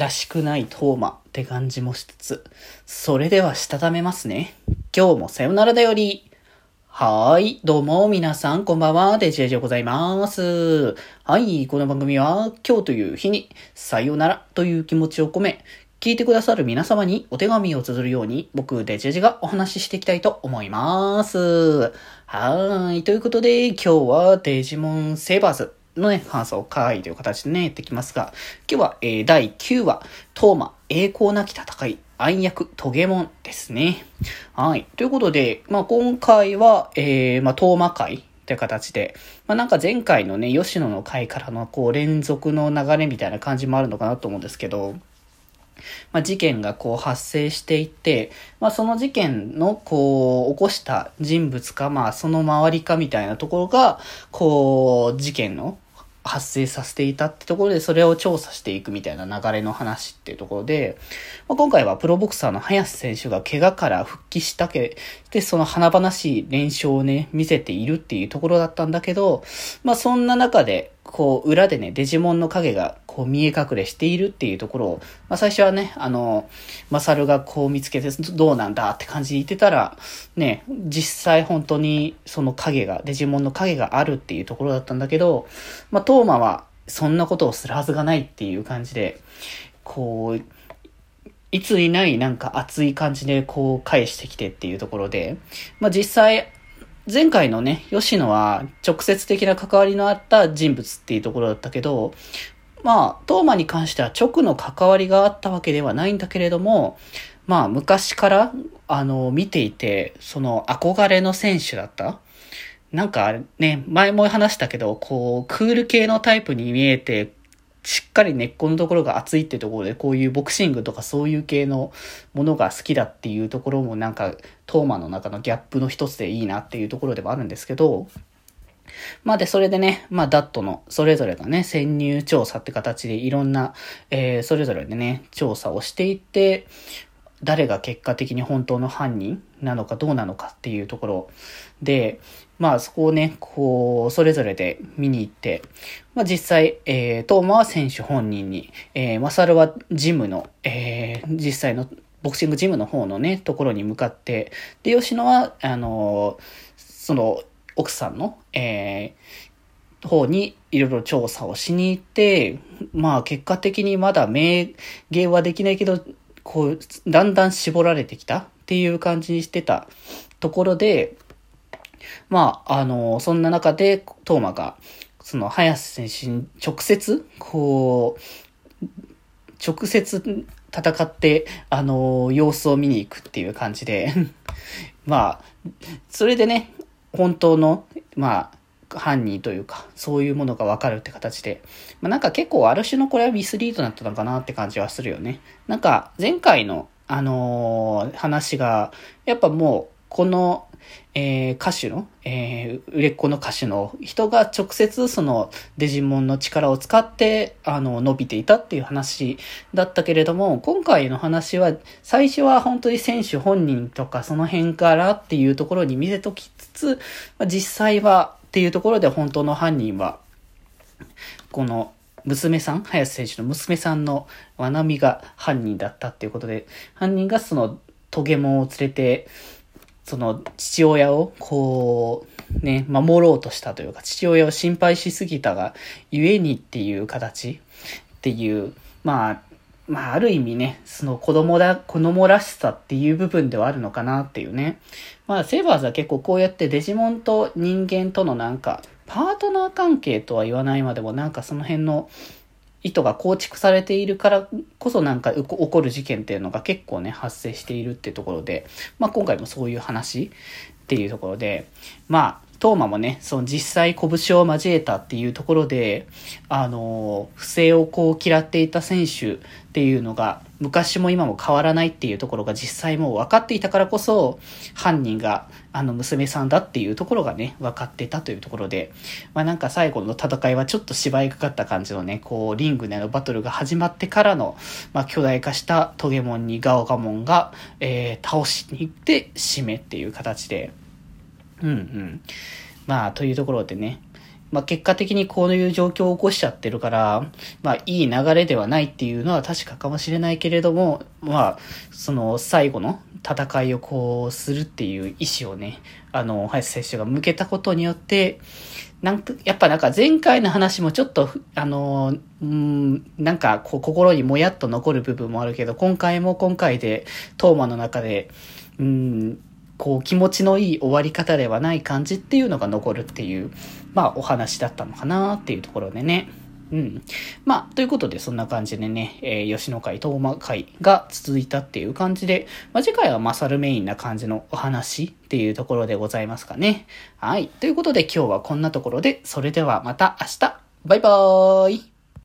らしくないトーマって感じもしつつ、それではしたためますね。今日もさよならだより。はーい。どうも、皆さん、こんばんは。デジェジでございます。はい。この番組は、今日という日に、さよならという気持ちを込め、聞いてくださる皆様にお手紙を綴るように、僕、デジェジがお話ししていきたいと思います。はーい。ということで、今日はデジモンセーバーズのね、感想会という形でね、やってきますが、今日は、えー、第9話、トーマ、栄光なき戦い、暗躍、トゲモンですね。はい。ということで、まあ、今回は、えー、まあ、トーマ会って形で、まあ、なんか前回のね、吉野の回からのこう連続の流れみたいな感じもあるのかなと思うんですけど、まあ、事件がこう発生していて、まあ、その事件のこう起こした人物か、まあ、その周りかみたいなところが、こう、事件の発生させていたってところで、それを調査していくみたいな流れの話っていうところで、まあ、今回はプロボクサーの林選手が怪我から復帰したけ、で、その華々しい連勝をね、見せているっていうところだったんだけど、まあそんな中で、こう、裏でね、デジモンの影が、こう、見え隠れしているっていうところを、まあ、最初はね、あの、マサルがこう見つけて、どうなんだって感じで言ってたら、ね、実際本当に、その影が、デジモンの影があるっていうところだったんだけど、まあ、トーマは、そんなことをするはずがないっていう感じで、こう、いつにないなんか熱い感じでこう返してきてっていうところで、まあ実際前回のね、吉野は直接的な関わりのあった人物っていうところだったけど、まあ、トーマに関しては直の関わりがあったわけではないんだけれども、まあ、昔から、あの、見ていて、その、憧れの選手だった。なんかね、前も話したけど、こう、クール系のタイプに見えて、しっかり根っこのところが熱いってところで、こういうボクシングとかそういう系のものが好きだっていうところもなんか、トーマの中のギャップの一つでいいなっていうところでもあるんですけど、まあで、それでね、まあダットのそれぞれがね、潜入調査って形でいろんな、えー、それぞれでね、調査をしていって、誰が結果的に本当の犯人なのかどうなのかっていうところ。で、まあそこをね、こう、それぞれで見に行って、まあ実際、えー、トーマは選手本人に、えー、マサルはジムの、えー、実際のボクシングジムの方のね、ところに向かって、で、吉野は、あのー、その、奥さんの、えー、方にいろいろ調査をしに行って、まあ結果的にまだ明言はできないけど、こう、だんだん絞られてきたっていう感じにしてたところで、まあ、あの、そんな中で、トーマが、その、早瀬選手に直接、こう、直接戦って、あの、様子を見に行くっていう感じで。まあ、それでね、本当の、まあ、犯人というか、そういうものがわかるって形で。まあなんか結構ある種のこれはミスリードだったのかなって感じはするよね。なんか前回の、あのー、話が、やっぱもう、このえー、歌手の、えー、売れっ子の歌手の人が直接そのデジモンの力を使って、あの、伸びていたっていう話だったけれども、今回の話は、最初は本当に選手本人とかその辺からっていうところに見せときつつ、実際はっていうところで本当の犯人は、この娘さん、林選手の娘さんのわなみが犯人だったっていうことで、犯人がそのトゲモンを連れて、その父親をこうね、守ろうとしたというか、父親を心配しすぎたが、ゆえにっていう形っていう、まあ、まあ、ある意味ね、その子供だ、子供らしさっていう部分ではあるのかなっていうね。まあ、セーバーズは結構こうやってデジモンと人間とのなんか、パートナー関係とは言わないまでもなんかその辺の、意図が構築されているからこそなんか起こる事件っていうのが結構ね、発生しているっていうところで、まあ今回もそういう話っていうところで、まあ、トーマもね、その実際拳を交えたっていうところで、あの、不正をこう嫌っていた選手っていうのが、昔も今も変わらないっていうところが実際もう分かっていたからこそ、犯人があの娘さんだっていうところがね、分かってたというところで、まあなんか最後の戦いはちょっと芝居かかった感じのね、こう、リングでのバトルが始まってからの、まあ巨大化したトゲモンにガオガモンが、えー、倒しに行って締めっていう形で、うんうん。まあ、というところでね、まあ、結果的にこういう状況を起こしちゃってるから、まあ、いい流れではないっていうのは確かかもしれないけれども、まあ、その最後の戦いをこうするっていう意思をね、あの、林選手が向けたことによって、なんか、やっぱなんか前回の話もちょっと、あの、うん、なんかこう心にもやっと残る部分もあるけど、今回も今回で、トーマの中で、うん、こう気持ちのいい終わり方ではない感じっていうのが残るっていう、まあお話だったのかなっていうところでね。うん。まあ、ということで、そんな感じでね、えー、吉野会、東馬会が続いたっていう感じで、まあ、次回はマサルメインな感じのお話っていうところでございますかね。はい。ということで、今日はこんなところで、それではまた明日バイバーイ